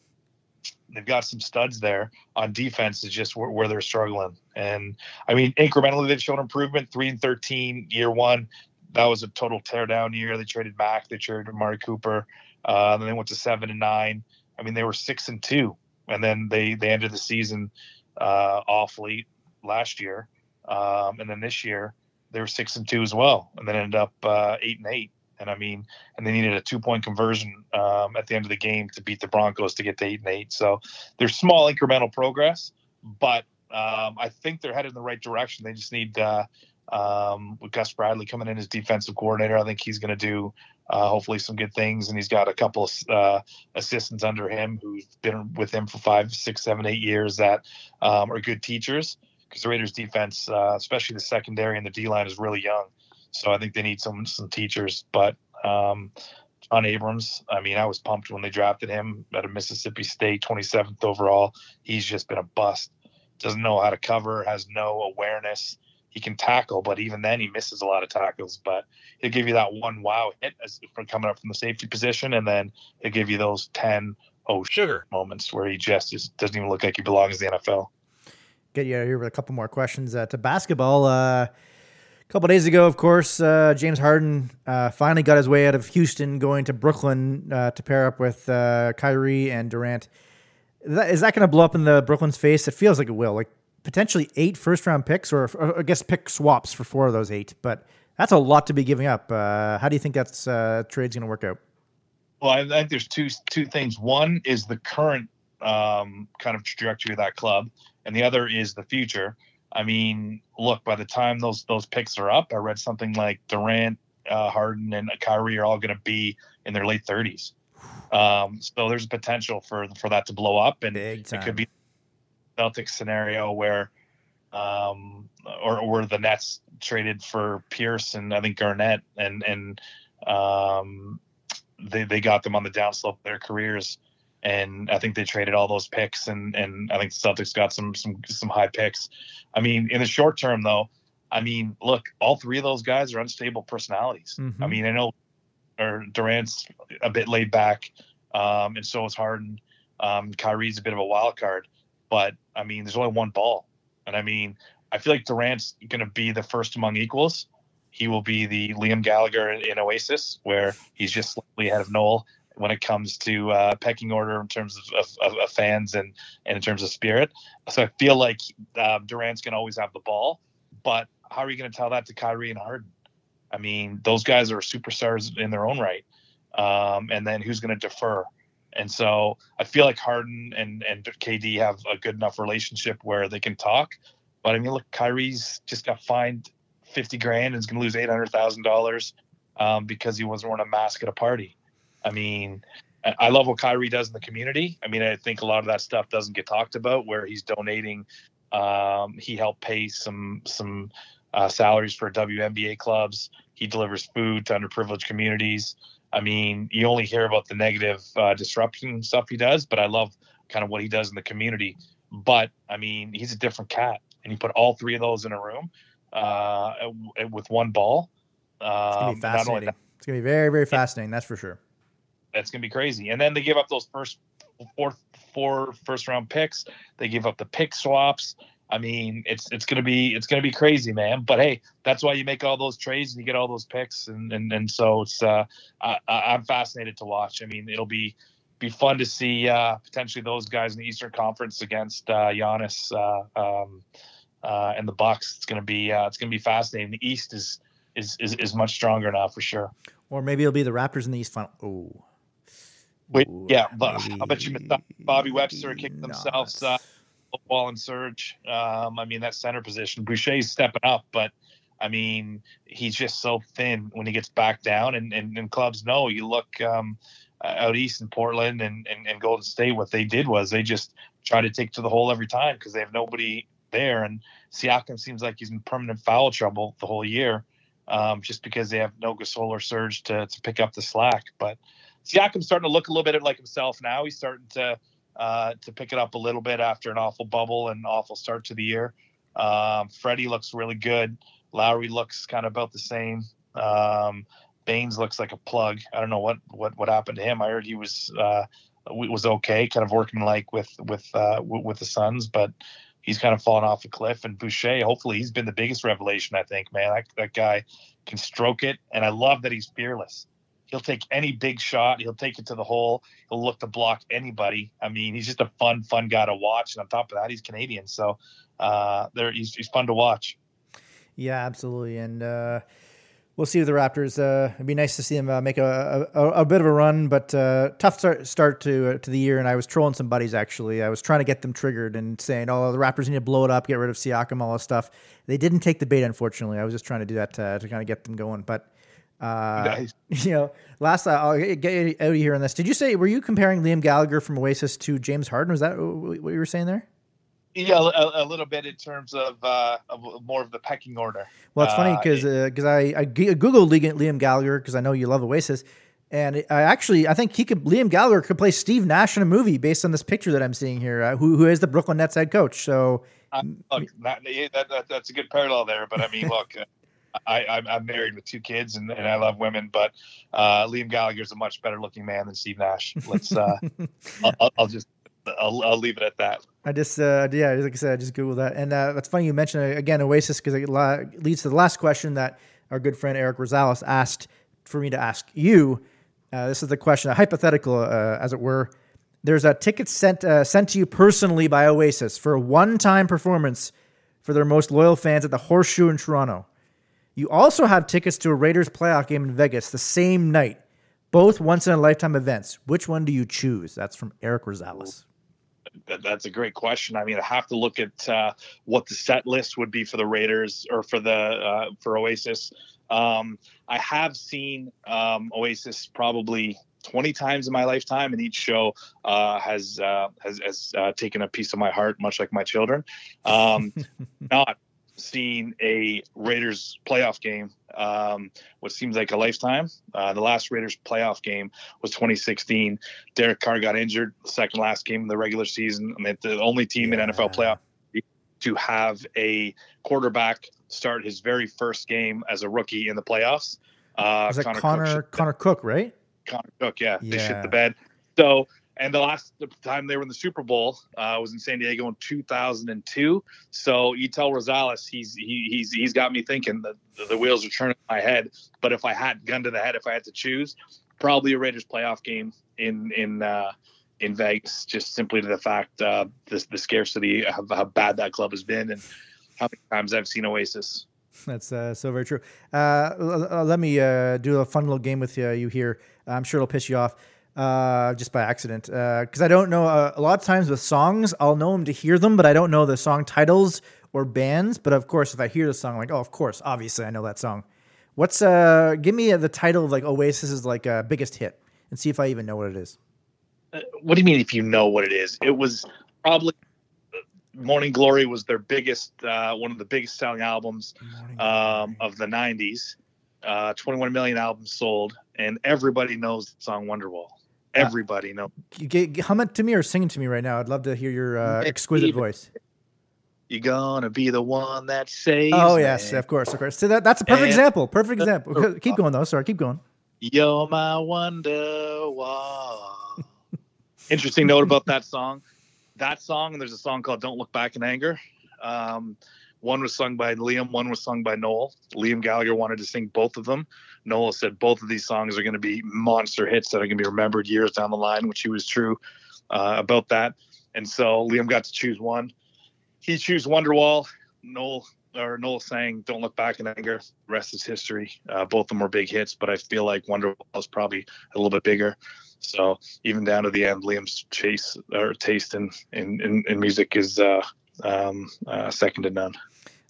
they've got some studs there on defense is just where, where, they're struggling. And I mean, incrementally, they've shown improvement three and 13 year one. That was a total teardown year. They traded back, they traded Amari Cooper. Uh, then they went to seven and nine. I mean, they were six and two, and then they, they ended the season uh, awfully last year. Um, and then this year they were six and two as well, and then ended up uh, eight and eight. And I mean, and they needed a two point conversion um, at the end of the game to beat the Broncos to get to eight and eight. So there's small incremental progress, but um, I think they're headed in the right direction. They just need uh, um, with Gus Bradley coming in as defensive coordinator. I think he's going to do uh, hopefully some good things, and he's got a couple of uh, assistants under him who've been with him for five, six, seven, eight years that um, are good teachers because the Raiders defense, uh, especially the secondary and the D line, is really young. So I think they need some some teachers. But um, John Abrams, I mean, I was pumped when they drafted him at a Mississippi State, 27th overall. He's just been a bust. Doesn't know how to cover, has no awareness. He can tackle, but even then he misses a lot of tackles. But he'll give you that one wow hit as, from coming up from the safety position, and then he'll give you those 10 oh sugar moments where he just, just doesn't even look like he belongs in the NFL get you out here with a couple more questions uh, to basketball. Uh, a couple days ago, of course, uh, James Harden uh, finally got his way out of Houston, going to Brooklyn uh, to pair up with uh, Kyrie and Durant. Is that, going to blow up in the Brooklyn's face? It feels like it will. Like potentially eight first round picks, or, or, I guess pick swaps for four of those eight. But that's a lot to be giving up. how do you think that's trade's going to work out? Well, I think there's two two things. One is the current um, kind of trajectory of that club, and the other is the future. I mean, look, by the time those those picks are up, I read something like Durant, uh, Harden, and Kyrie are all going to be in their late 30s. Um, so there's a potential for for that to blow up, and it could be Celtics scenario where, um, or or the Nets traded for Pierce and I think Garnett, and and um, they they got them on the downslope of their careers and I think they traded all those picks, and and I think the Celtics got some some some high picks. I mean, in the short term, though, I mean, look, all three of those guys are unstable personalities. Mm-hmm. I mean, I know, or Durant's a bit laid back, um, and so is Harden. Um, Kyrie's a bit of a wild card, but I mean, there's only one ball, And I mean, I feel like Durant's going to be the first among equals. He will be the Liam Gallagher in, in Oasis, where he's just slightly ahead of Noel when it comes to uh, pecking order in terms of, of, of, fans and, and in terms of spirit. So I feel like uh, Durant's going to always have the ball, but how are you going to tell that to Kyrie and Harden? I mean, those guys are superstars in their own right. Um, and then who's going to defer? And so I feel like Harden and, and KD have a good enough relationship where they can talk. But I mean, look, Kyrie's just got fined 50 grand and is going to lose $800,000 um, because he wasn't wearing a mask at a party. I mean, I love what Kyrie does in the community. I mean, I think a lot of that stuff doesn't get talked about where he's donating. Um, he helped pay some some uh, salaries for WNBA clubs. He delivers food to underprivileged communities. I mean, you only hear about the negative uh, disruption stuff he does, but I love kind of what he does in the community. But I mean, he's a different cat, and you put all three of those in a room uh, with one ball. Um, it's gonna be fascinating. That, it's gonna be very, very fascinating. That's for sure. That's gonna be crazy. And then they give up those first four, four first round picks. They give up the pick swaps. I mean, it's it's gonna be it's gonna be crazy, man. But hey, that's why you make all those trades and you get all those picks, and and, and so it's uh, I, I'm fascinated to watch. I mean, it'll be be fun to see uh, potentially those guys in the Eastern Conference against uh, Giannis uh, um, uh, and the Bucks. It's gonna be uh, it's gonna be fascinating. The East is is is, is much stronger now for sure. Or maybe it'll be the Raptors in the East final. Oh. Wait, yeah, but I bet you Bobby Webster kicked themselves uh, Wall and Serge. Um, I mean, that center position, Boucher's stepping up, but I mean, he's just so thin when he gets back down. And, and, and clubs know you look um, uh, out east in Portland and, and, and Golden State, what they did was they just try to take to the hole every time because they have nobody there. And Siakam seems like he's in permanent foul trouble the whole year um, just because they have no Gasol or Serge to, to pick up the slack. But Siakam's starting to look a little bit like himself now. He's starting to uh, to pick it up a little bit after an awful bubble and awful start to the year. Um, Freddie looks really good. Lowry looks kind of about the same. Um, Baynes looks like a plug. I don't know what what what happened to him. I heard he was uh, was okay, kind of working like with with uh, with the Suns, but he's kind of fallen off a cliff. And Boucher, hopefully, he's been the biggest revelation. I think, man, that, that guy can stroke it, and I love that he's fearless. He'll take any big shot. He'll take it to the hole. He'll look to block anybody. I mean, he's just a fun, fun guy to watch. And on top of that, he's Canadian, so uh, there he's, he's fun to watch. Yeah, absolutely. And uh, we'll see with the Raptors. Uh, it'd be nice to see them uh, make a, a, a, bit of a run, but uh, tough start, start to uh, to the year. And I was trolling some buddies actually. I was trying to get them triggered and saying, "Oh, the Raptors need to blow it up, get rid of Siakam, all this stuff." They didn't take the bait, unfortunately. I was just trying to do that to, to kind of get them going, but. Uh, nice. You know, last uh, I'll get out of here on this. Did you say were you comparing Liam Gallagher from Oasis to James Harden? Was that what you were saying there? Yeah, a, a little bit in terms of, uh, of, more of the pecking order. Well, it's funny because uh, because uh, I, I googled Liam Gallagher because I know you love Oasis, and I actually I think he could Liam Gallagher could play Steve Nash in a movie based on this picture that I'm seeing here. Uh, who who is the Brooklyn Nets head coach? So uh, look, that, that, that's a good parallel there. But I mean, look, I, am married with two kids and, and I love women, but uh, Liam Gallagher is a much better looking man than Steve Nash. Let's, uh, I'll, I'll, just, I'll, I'll leave it at that. I just, uh, yeah, like I said, I just Googled that. And uh, that's funny you mentioned uh, again Oasis because it leads to the last question that our good friend Eric Rosales asked for me to ask you. Uh, this is the question, a hypothetical, uh, as it were. There's a ticket sent uh, sent to you personally by Oasis for a one time performance for their most loyal fans at the Horseshoe in Toronto. You also have tickets to a Raiders playoff game in Vegas the same night, both once in a lifetime events. Which one do you choose? That's from Eric Rosales. That's a great question. I mean, I have to look at uh, what the set list would be for the Raiders or for the uh, for Oasis. Um, I have seen um, Oasis probably 20 times in my lifetime, and each show uh, has uh, has, has uh, taken a piece of my heart, much like my children. Um, not seen a Raiders playoff game, um, what seems like a lifetime. Uh, the last Raiders playoff game was 2016. Derek Carr got injured, second last game of the regular season. I mean, the only team yeah. in NFL playoff to have a quarterback start his very first game as a rookie in the playoffs. Uh, was it Connor Connor Cook, Connor Cook, right? Connor Cook, yeah, yeah. they shit the bed. So and the last time they were in the Super Bowl uh, was in San Diego in 2002. So you tell Rosales he's he, he's he's got me thinking that the wheels are turning in my head. But if I had gun to the head, if I had to choose, probably a Raiders playoff game in in uh, in Vegas, just simply to the fact uh, the the scarcity of how bad that club has been and how many times I've seen Oasis. That's uh, so very true. Uh, let me uh, do a fun little game with you, you here. I'm sure it'll piss you off uh, just by accident because uh, I don't know. Uh, a lot of times with songs, I'll know them to hear them, but I don't know the song titles or bands. But of course, if I hear the song, I'm like, oh, of course, obviously, I know that song. What's uh? Give me the title of like Oasis's like uh, biggest hit, and see if I even know what it is. Uh, what do you mean if you know what it is? It was probably Morning Glory was their biggest, uh, one of the biggest selling albums um, of the '90s. Uh, 21 million albums sold, and everybody knows the song Wonderwall. Everybody knows. Get, hum it to me or sing it to me right now. I'd love to hear your uh, exquisite voice. You're gonna be the one that saves. Oh yes, me. of course, of course. So that, that's a perfect and example. Perfect example. keep going though. Sorry, keep going. You're my wall. Interesting note about that song. That song, and there's a song called "Don't Look Back in Anger." Um, one was sung by Liam, one was sung by Noel. Liam Gallagher wanted to sing both of them. Noel said both of these songs are going to be monster hits that are going to be remembered years down the line, which he was true uh, about that. And so Liam got to choose one. He chose Wonderwall. Noel or Noel sang "Don't Look Back in Anger." Rest is history. Uh, both of them were big hits, but I feel like Wonderwall is probably a little bit bigger. So even down to the end, Liam's chase or taste in in, in, in music is uh, um, uh, second to none.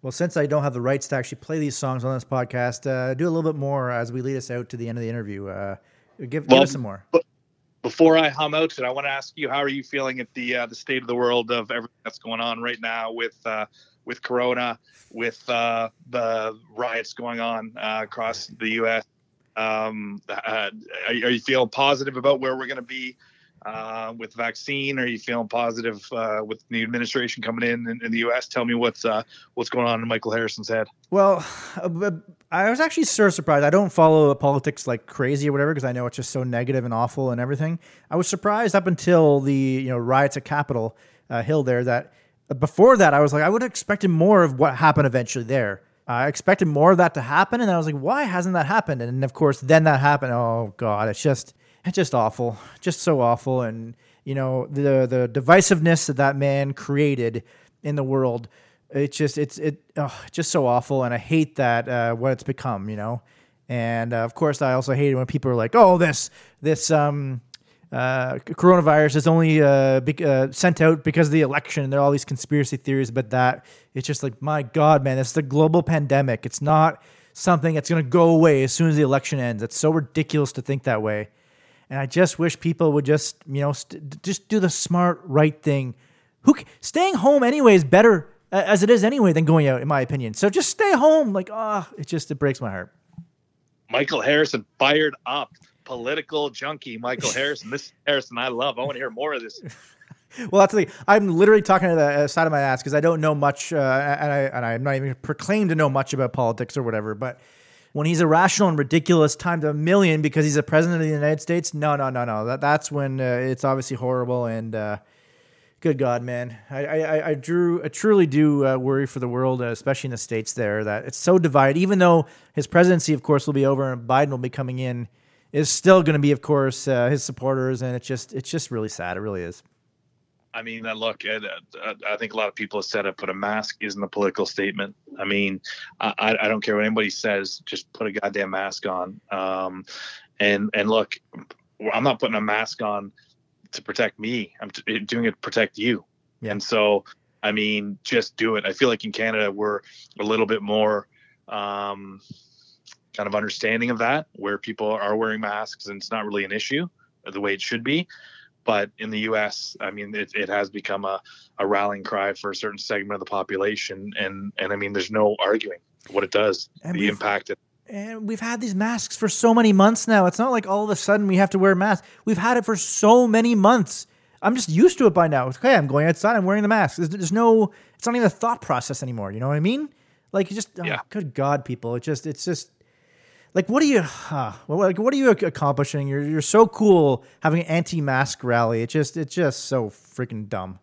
Well, since I don't have the rights to actually play these songs on this podcast, uh, do a little bit more as we lead us out to the end of the interview. Uh, give, well, give us some more. Before I hum out I want to ask you, how are you feeling at the uh, the state of the world of everything that's going on right now with uh, with Corona, with uh, the riots going on uh, across the U.S. Um, are, are you feeling positive about where we're going to be uh, with vaccine? Are you feeling positive uh, with the administration coming in, in in, the U.S.? Tell me what's uh, what's going on in Michael Harrison's head. Well, uh, I was actually sort of surprised. I don't follow politics like crazy or whatever because I know it's just so negative and awful and everything. I was surprised up until the you know riots at Capitol uh, Hill there that uh, before that I was like I would have expected more of what happened eventually there. I expected more of that to happen, and I was like, why hasn't that happened? And of course, then that happened. Oh God, it's just just awful, just so awful. And you know the the divisiveness that that man created in the world. It's just it's it oh, just so awful, and I hate that uh, what it's become. You know, and uh, of course I also hate it when people are like, oh this this um. Uh, coronavirus is only uh, be- uh, sent out because of the election. There are all these conspiracy theories about that. It's just like, my God, man, it's a global pandemic. It's not something that's going to go away as soon as the election ends. It's so ridiculous to think that way. And I just wish people would just, you know, st- just do the smart, right thing. Who staying home anyway is better uh, as it is anyway than going out, in my opinion. So just stay home. Like, ah, oh, it just it breaks my heart. Michael Harrison fired up, political junkie. Michael Harrison. This Harrison I love. I want to hear more of this. well, that's the thing. I'm literally talking to the uh, side of my ass because I don't know much, uh, and I and I'm not even proclaimed to know much about politics or whatever. But when he's irrational and ridiculous times a million because he's a president of the United States, no, no, no, no. That that's when uh, it's obviously horrible. And uh, good God, man, I I, I drew I truly do uh, worry for the world, uh, especially in the states there, that it's so divided. Even though his presidency, of course, will be over and Biden will be coming in, is still going to be, of course, uh, his supporters, and it's just it's just really sad. It really is. I mean, look, I think a lot of people have said it, but a mask isn't a political statement. I mean, I, I don't care what anybody says, just put a goddamn mask on. Um, and, and look, I'm not putting a mask on to protect me. I'm t- doing it to protect you. Yeah. And so, I mean, just do it. I feel like in Canada, we're a little bit more, um, kind of understanding of that, where people are wearing masks and it's not really an issue the way it should be. But in the U.S., I mean, it, it has become a, a rallying cry for a certain segment of the population, and and I mean, there's no arguing what it does, and the impact. It, and we've had these masks for so many months now. It's not like all of a sudden we have to wear masks. We've had it for so many months. I'm just used to it by now. Okay, I'm going outside. I'm wearing the mask. There's, there's no. It's not even a thought process anymore. You know what I mean? Like, just oh, yeah. good God, people. It just. It's just like what are you uh, like what are you accomplishing? You're, you're so cool having an anti-mask rally. It just it's just so freaking dumb.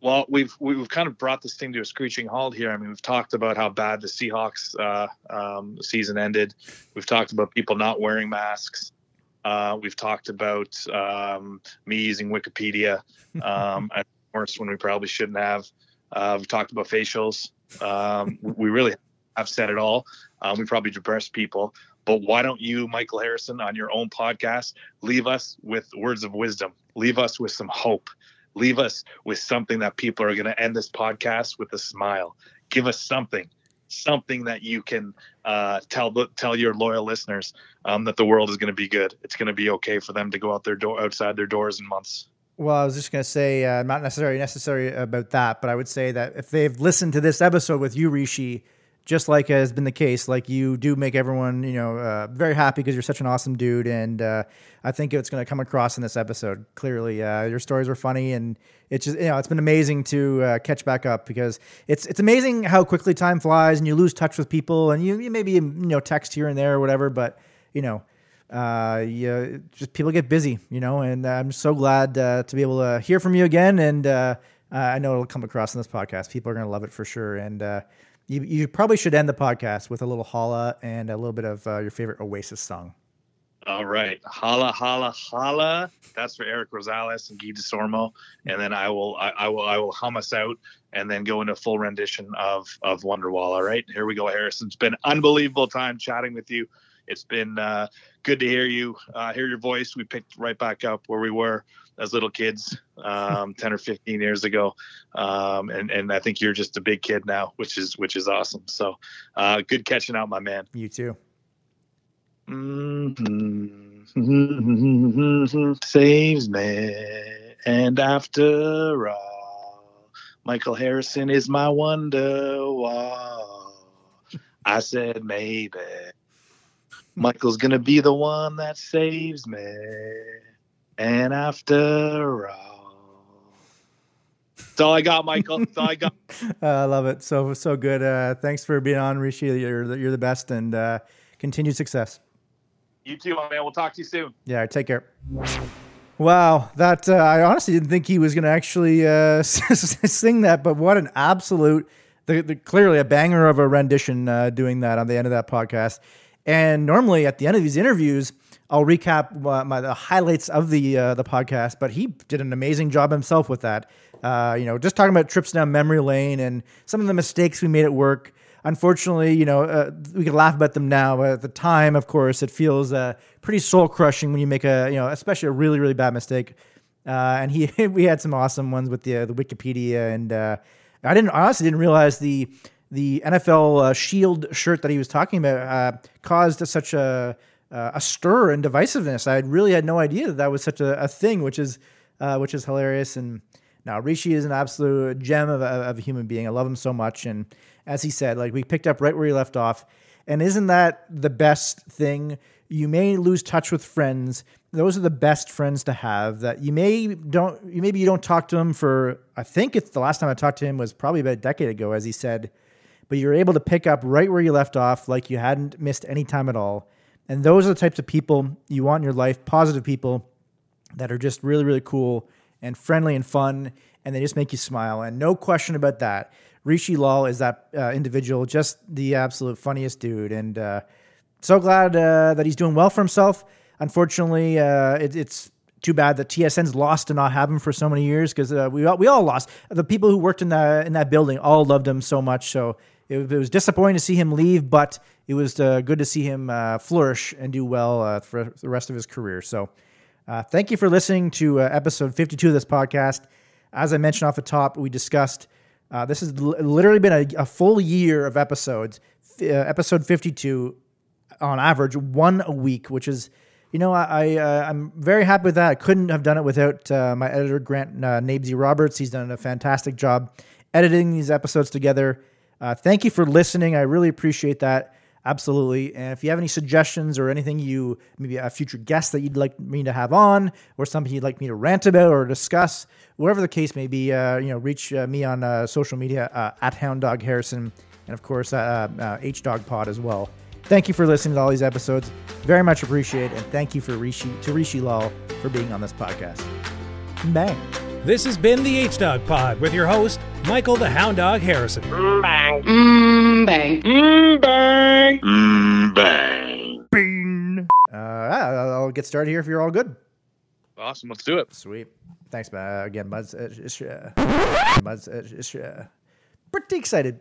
Well we've we've kind of brought this thing to a screeching halt here. I mean we've talked about how bad the seahawks uh, um, season ended. We've talked about people not wearing masks. Uh, we've talked about um, me using wikipedia um, at worst when we probably shouldn't have. Uh, we've talked about facials. Um, we really have said it all um, we probably depressed people. But why don't you, Michael Harrison, on your own podcast, leave us with words of wisdom? Leave us with some hope. Leave us with something that people are going to end this podcast with a smile. Give us something, something that you can uh, tell tell your loyal listeners um, that the world is going to be good. It's going to be okay for them to go out their door outside their doors in months. Well, I was just going to say, uh, not necessarily necessary about that, but I would say that if they've listened to this episode with you, Rishi, just like has been the case, like you do make everyone, you know, uh, very happy because you're such an awesome dude, and uh, I think it's going to come across in this episode. Clearly, uh, your stories were funny, and it's just, you know, it's been amazing to uh, catch back up because it's it's amazing how quickly time flies, and you lose touch with people, and you, you maybe you know text here and there or whatever, but you know. Uh, you, just people get busy, you know, and I'm so glad uh, to be able to hear from you again. And I know it'll come across in this podcast. People are going to love it for sure. And you, you probably should end the podcast with a little holla and a little bit of uh, your favorite Oasis song. All right, holla, holla, holla. That's for Eric Rosales and Guy DeSormo, and then I will, I, I, will, I will hum us out, and then go into a full rendition of of Wonderwall. All right, here we go, Harrison. It's been unbelievable time chatting with you. It's been uh, good to hear you, uh, hear your voice. We picked right back up where we were as little kids, um, 10 or 15 years ago. Um, and, and I think you're just a big kid now, which is, which is awesome. So, uh, good catching out, my man. You too. Mm-hmm. Saves me. And after all, Michael Harrison is my wonder wall. I said maybe Michael's gonna be the one that saves me. And after all, that's all I got, Michael. That's all I got. uh, I love it. So so good. Uh, thanks for being on, Rishi. You're you're the best, and uh, continued success. You too, my man. We'll talk to you soon. Yeah, take care. Wow, that uh, I honestly didn't think he was going to actually uh, sing that, but what an absolute, the, the, clearly a banger of a rendition uh, doing that on the end of that podcast. And normally at the end of these interviews, I'll recap uh, my the highlights of the uh, the podcast. But he did an amazing job himself with that. Uh, you know, just talking about trips down memory lane and some of the mistakes we made at work. Unfortunately, you know, uh, we can laugh about them now, but at the time, of course, it feels uh, pretty soul crushing when you make a, you know, especially a really really bad mistake. And he, we had some awesome ones with the the Wikipedia, and I didn't honestly didn't realize the the NFL Shield shirt that he was talking about caused such a uh, a stir and divisiveness. I really had no idea that that was such a, a thing, which is uh, which is hilarious. And now Rishi is an absolute gem of, of a human being. I love him so much. And as he said, like we picked up right where he left off. And isn't that the best thing? You may lose touch with friends. Those are the best friends to have. That you may don't. You maybe you don't talk to him for. I think it's the last time I talked to him was probably about a decade ago, as he said but you're able to pick up right where you left off, like you hadn't missed any time at all. And those are the types of people you want in your life positive people that are just really, really cool and friendly and fun, and they just make you smile. And no question about that. Rishi Lal is that uh, individual, just the absolute funniest dude. And uh, so glad uh, that he's doing well for himself. Unfortunately, uh, it, it's too bad that TSN's lost to not have him for so many years because uh, we all, we all lost. The people who worked in that in that building all loved him so much. So it, it was disappointing to see him leave, but it was uh, good to see him uh, flourish and do well uh, for the rest of his career. So, uh, thank you for listening to uh, episode 52 of this podcast. As I mentioned off the top, we discussed this has l- literally been a, a, full year of episodes. F- episode 52, on average, one a week, which is you know, I, I am very happy with that. I couldn't have done it without uh, my editor Grant uh, Nabesy Roberts. He's done a fantastic job editing these episodes together. Uh, thank you for listening. I really appreciate that. Absolutely. And if you have any suggestions or anything you, maybe a future guest that you'd like me to have on, or something you'd like me to rant about or discuss, whatever the case may be, uh, you know, reach uh, me on uh, social media uh, at Hound Dog Harrison, and of course uh, H Dog Pod as well. Thank you for listening to all these episodes. Very much appreciate it. And thank you for Rishi to Rishi Lal for being on this podcast. Bang. This has been the H Dog Pod with your host, Michael the Hound Dog Harrison. Bang. Mm, bang. Mm, bang. Mm, bang. Bing. Uh, I'll I'll get started here if you're all good. Awesome. Let's do it. Sweet. Thanks, uh, again, Buzz. Uh, it's, uh, Buzz. Uh, it's, uh, pretty excited.